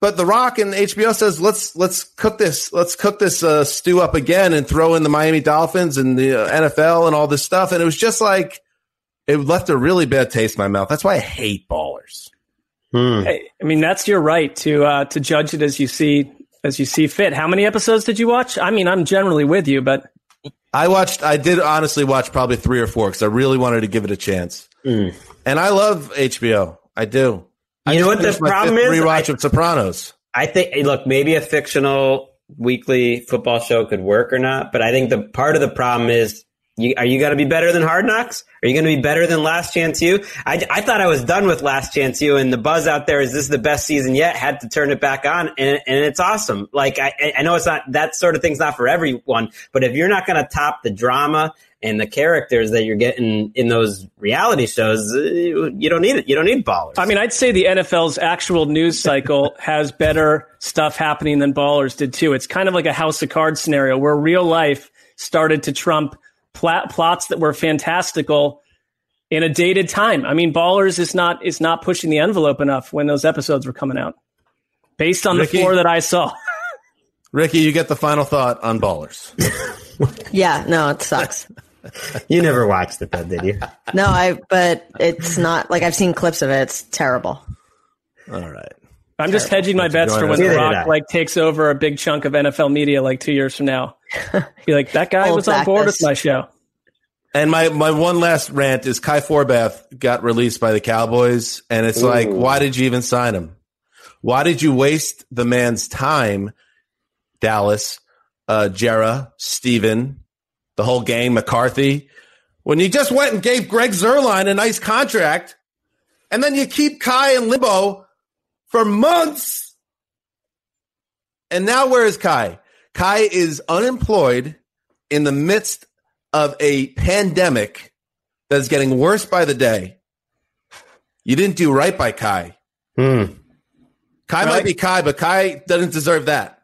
But The Rock and HBO says, let's let's cook this let's cook this uh, stew up again and throw in the Miami Dolphins and the uh, NFL and all this stuff. And it was just like it left a really bad taste in my mouth. That's why I hate ballers. Hey, I mean, that's your right to uh, to judge it as you see as you see fit. How many episodes did you watch? I mean, I'm generally with you, but I watched. I did honestly watch probably three or four because I really wanted to give it a chance. And I love HBO. I do. I You know what the problem is? Rewatch I- of Sopranos. I think look, maybe a fictional weekly football show could work or not, but I think the part of the problem is you, are you going to be better than Hard Knocks? Are you going to be better than Last Chance U? I, I thought I was done with Last Chance U, and the buzz out there is this is the best season yet. Had to turn it back on, and, and it's awesome. Like I, I know it's not that sort of thing's not for everyone, but if you're not going to top the drama and the characters that you're getting in those reality shows, uh, you don't need it. You don't need ballers. I mean, I'd say the NFL's actual news cycle has better stuff happening than ballers did too. It's kind of like a house of cards scenario where real life started to trump plat- plots that were fantastical in a dated time. I mean, Ballers is not is not pushing the envelope enough when those episodes were coming out, based on Ricky? the four that I saw. Ricky, you get the final thought on Ballers. Yeah, no, it sucks. You never watched it, though, did you? No, I. But it's not like I've seen clips of it. It's terrible. All right. I'm just hedging my bets for when The Rock like takes over a big chunk of NFL media like two years from now. Be like, that guy was on board with my show. And my, my one last rant is Kai Forbath got released by the Cowboys, and it's like, why did you even sign him? Why did you waste the man's time, Dallas, uh, Jerry, Stephen, the whole game, McCarthy, when you just went and gave Greg Zuerlein a nice contract, and then you keep Kai in limbo for months? And now where is Kai? Kai is unemployed in the midst of a pandemic that is getting worse by the day. You didn't do right by Kai. Hmm. Kai might be Kai, but Kai doesn't deserve that.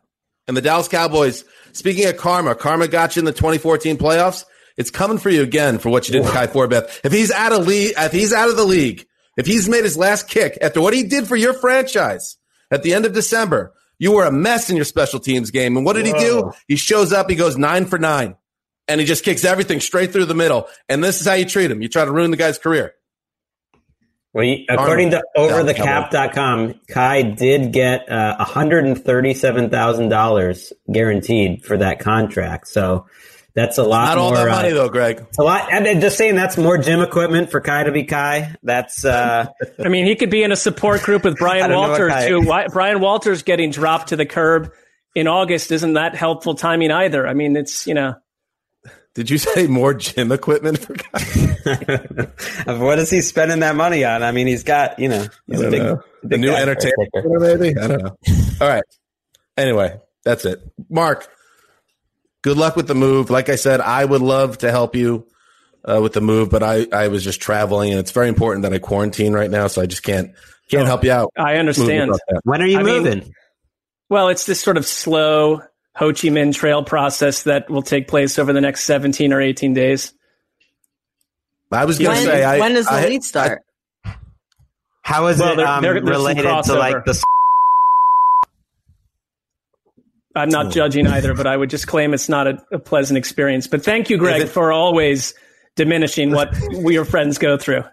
And the Dallas Cowboys, speaking of karma, karma got you in the 2014 playoffs. It's coming for you again for what you did to Kai Forbath. If he's out of league, if he's out of the league, if he's made his last kick after what he did for your franchise at the end of December, you were a mess in your special teams game. And what did he do? He shows up, he goes nine for nine, and he just kicks everything straight through the middle. And this is how you treat him. You try to ruin the guy's career. Well, you- according to overthecap.com, Kai did get uh, $137,000 guaranteed for that contract. So that's a lot Not all more. that uh, money though, Greg. It's a lot. I'm just saying that's more gym equipment for Kai to be Kai. That's uh, I mean, he could be in a support group with Brian don't know what Walters kind- too. Why, Brian Walters getting dropped to the curb in August isn't that helpful timing either. I mean, it's you know. Did you say more gym equipment for Kai? what is he spending that money on? I mean, he's got you know he's I a don't big, know. big the new guy. entertainment, maybe. I don't know. All right. Anyway, that's it. Marc, good luck with the move. Like I said, I would love to help you uh, with the move, but I, I was just traveling, and it's very important that I quarantine right now, so I just can't can't help you out. I understand. Moving across that. When are you I mean- moving? Well, it's this sort of slow Ho Chi Minh Trail process that will take place over the next 17 or 18 days. I was going to say, I, when does the I- lead start? How is Well, it there- um, there- there's related to like the? I'm not judging either, but I would just claim it's not a, a pleasant experience. But thank you, Greg, it- for always diminishing what we your friends go through.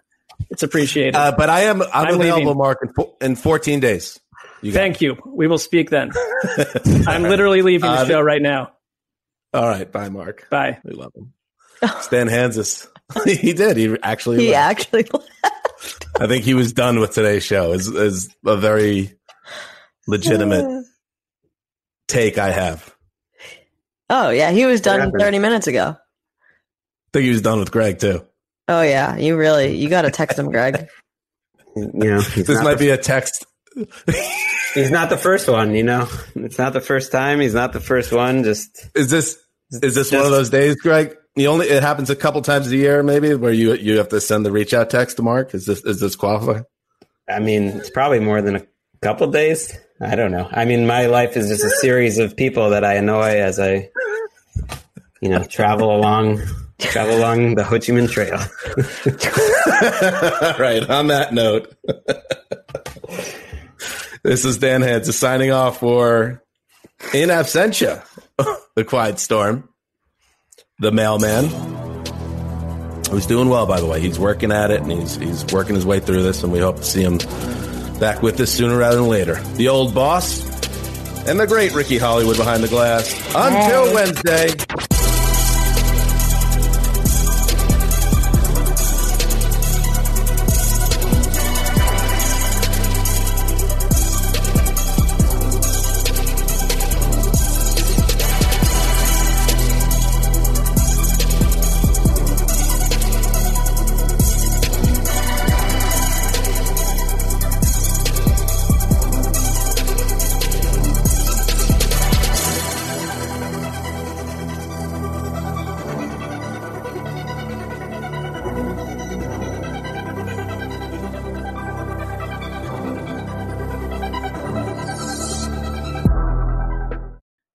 It's appreciated. Uh, but I am I'm, I'm available, leaving. Marc, in, in 14 days. You got Thank you. We will speak then. I'm literally leaving the Uh, show right now. All right, bye, Marc. Bye. We love him. Stan Hanzus. he did. He actually. He left. actually. I think he was done with today's show. Is is a very legitimate take I have. Oh yeah, he was done happened? thirty minutes ago. I think he was done with Greg too. Oh yeah, you really you got to text him, Greg. yeah, This might be a text. He's not the first one. You know, it's not the first time. He's not the first one. Just Is this is this one of those days, Greg? You only it happens a couple times a year, maybe, where you you have to send the reach out text to Marc. Is this is this qualify? I mean, it's probably more than a couple days. I don't know. I mean, my life is just a series of people that I annoy as I, you know, travel along, travel along the Ho Chi Minh Trail. Right. On that note, this is Dan Hanzus signing off for In Absentia, the Quiet Storm, the mailman. Who's doing well, by the way. He's working at it and he's he's working his way through this, and we hope to see him back with us sooner rather than later. The old boss and the great Ricky Hollywood behind the glass. Until Wednesday.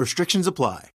Restrictions apply.